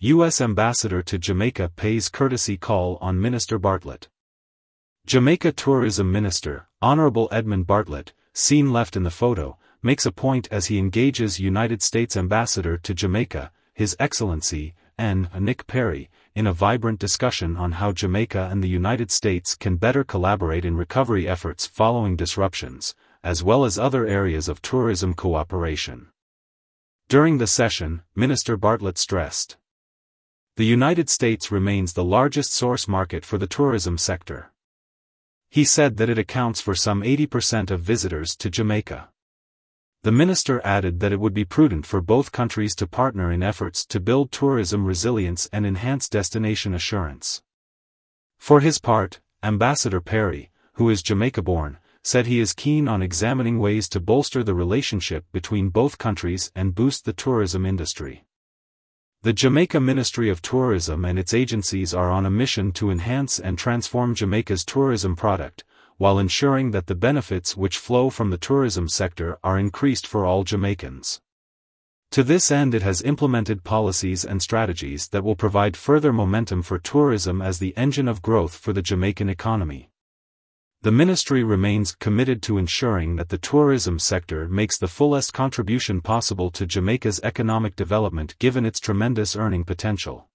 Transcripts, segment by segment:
U.S. Ambassador to Jamaica pays courtesy call on Minister Bartlett. Jamaica Tourism Minister, Honorable Edmund Bartlett, seen left in the photo, makes a point as he engages United States Ambassador to Jamaica, His Excellency, N. Nick Perry, in a vibrant discussion on how Jamaica and the United States can better collaborate in recovery efforts following disruptions, as well as other areas of tourism cooperation. During the session, Minister Bartlett stressed. The United States remains the largest source market for the tourism sector. He said that it accounts for some 80% of visitors to Jamaica. The minister added that it would be prudent for both countries to partner in efforts to build tourism resilience and enhance destination assurance. For his part, Ambassador Perry, who is Jamaica-born, said he is keen on examining ways to bolster the relationship between both countries and boost the tourism industry. The Jamaica Ministry of Tourism and its agencies are on a mission to enhance and transform Jamaica's tourism product, while ensuring that the benefits which flow from the tourism sector are increased for all Jamaicans. To this end it has implemented policies and strategies that will provide further momentum for tourism as the engine of growth for the Jamaican economy. The ministry remains committed to ensuring that the tourism sector makes the fullest contribution possible to Jamaica's economic development given its tremendous earning potential.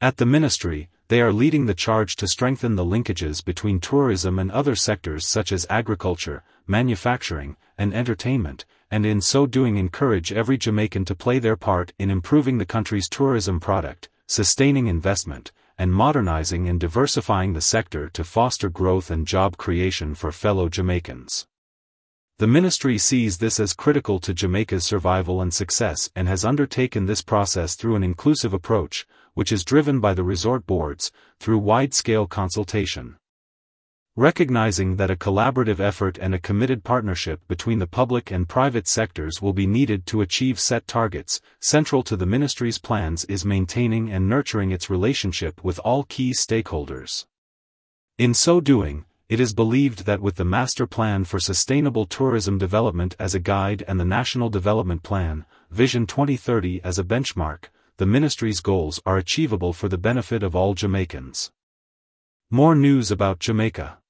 At the ministry, they are leading the charge to strengthen the linkages between tourism and other sectors such as agriculture, manufacturing, and entertainment, and in so doing encourage every Jamaican to play their part in improving the country's tourism product, sustaining investment, and modernizing and diversifying the sector to foster growth and job creation for fellow Jamaicans. The ministry sees this as critical to Jamaica's survival and success and has undertaken this process through an inclusive approach, which is driven by the resort boards, through wide-scale consultation. Recognizing that a collaborative effort and a committed partnership between the public and private sectors will be needed to achieve set targets, central to the ministry's plans is maintaining and nurturing its relationship with all key stakeholders. In so doing, it is believed that with the Master Plan for Sustainable Tourism Development as a guide and the National Development Plan, Vision 2030 as a benchmark, the ministry's goals are achievable for the benefit of all Jamaicans. More news about Jamaica.